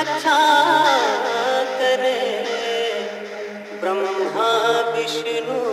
रक्षा करे ब्रह्मा विष्णु।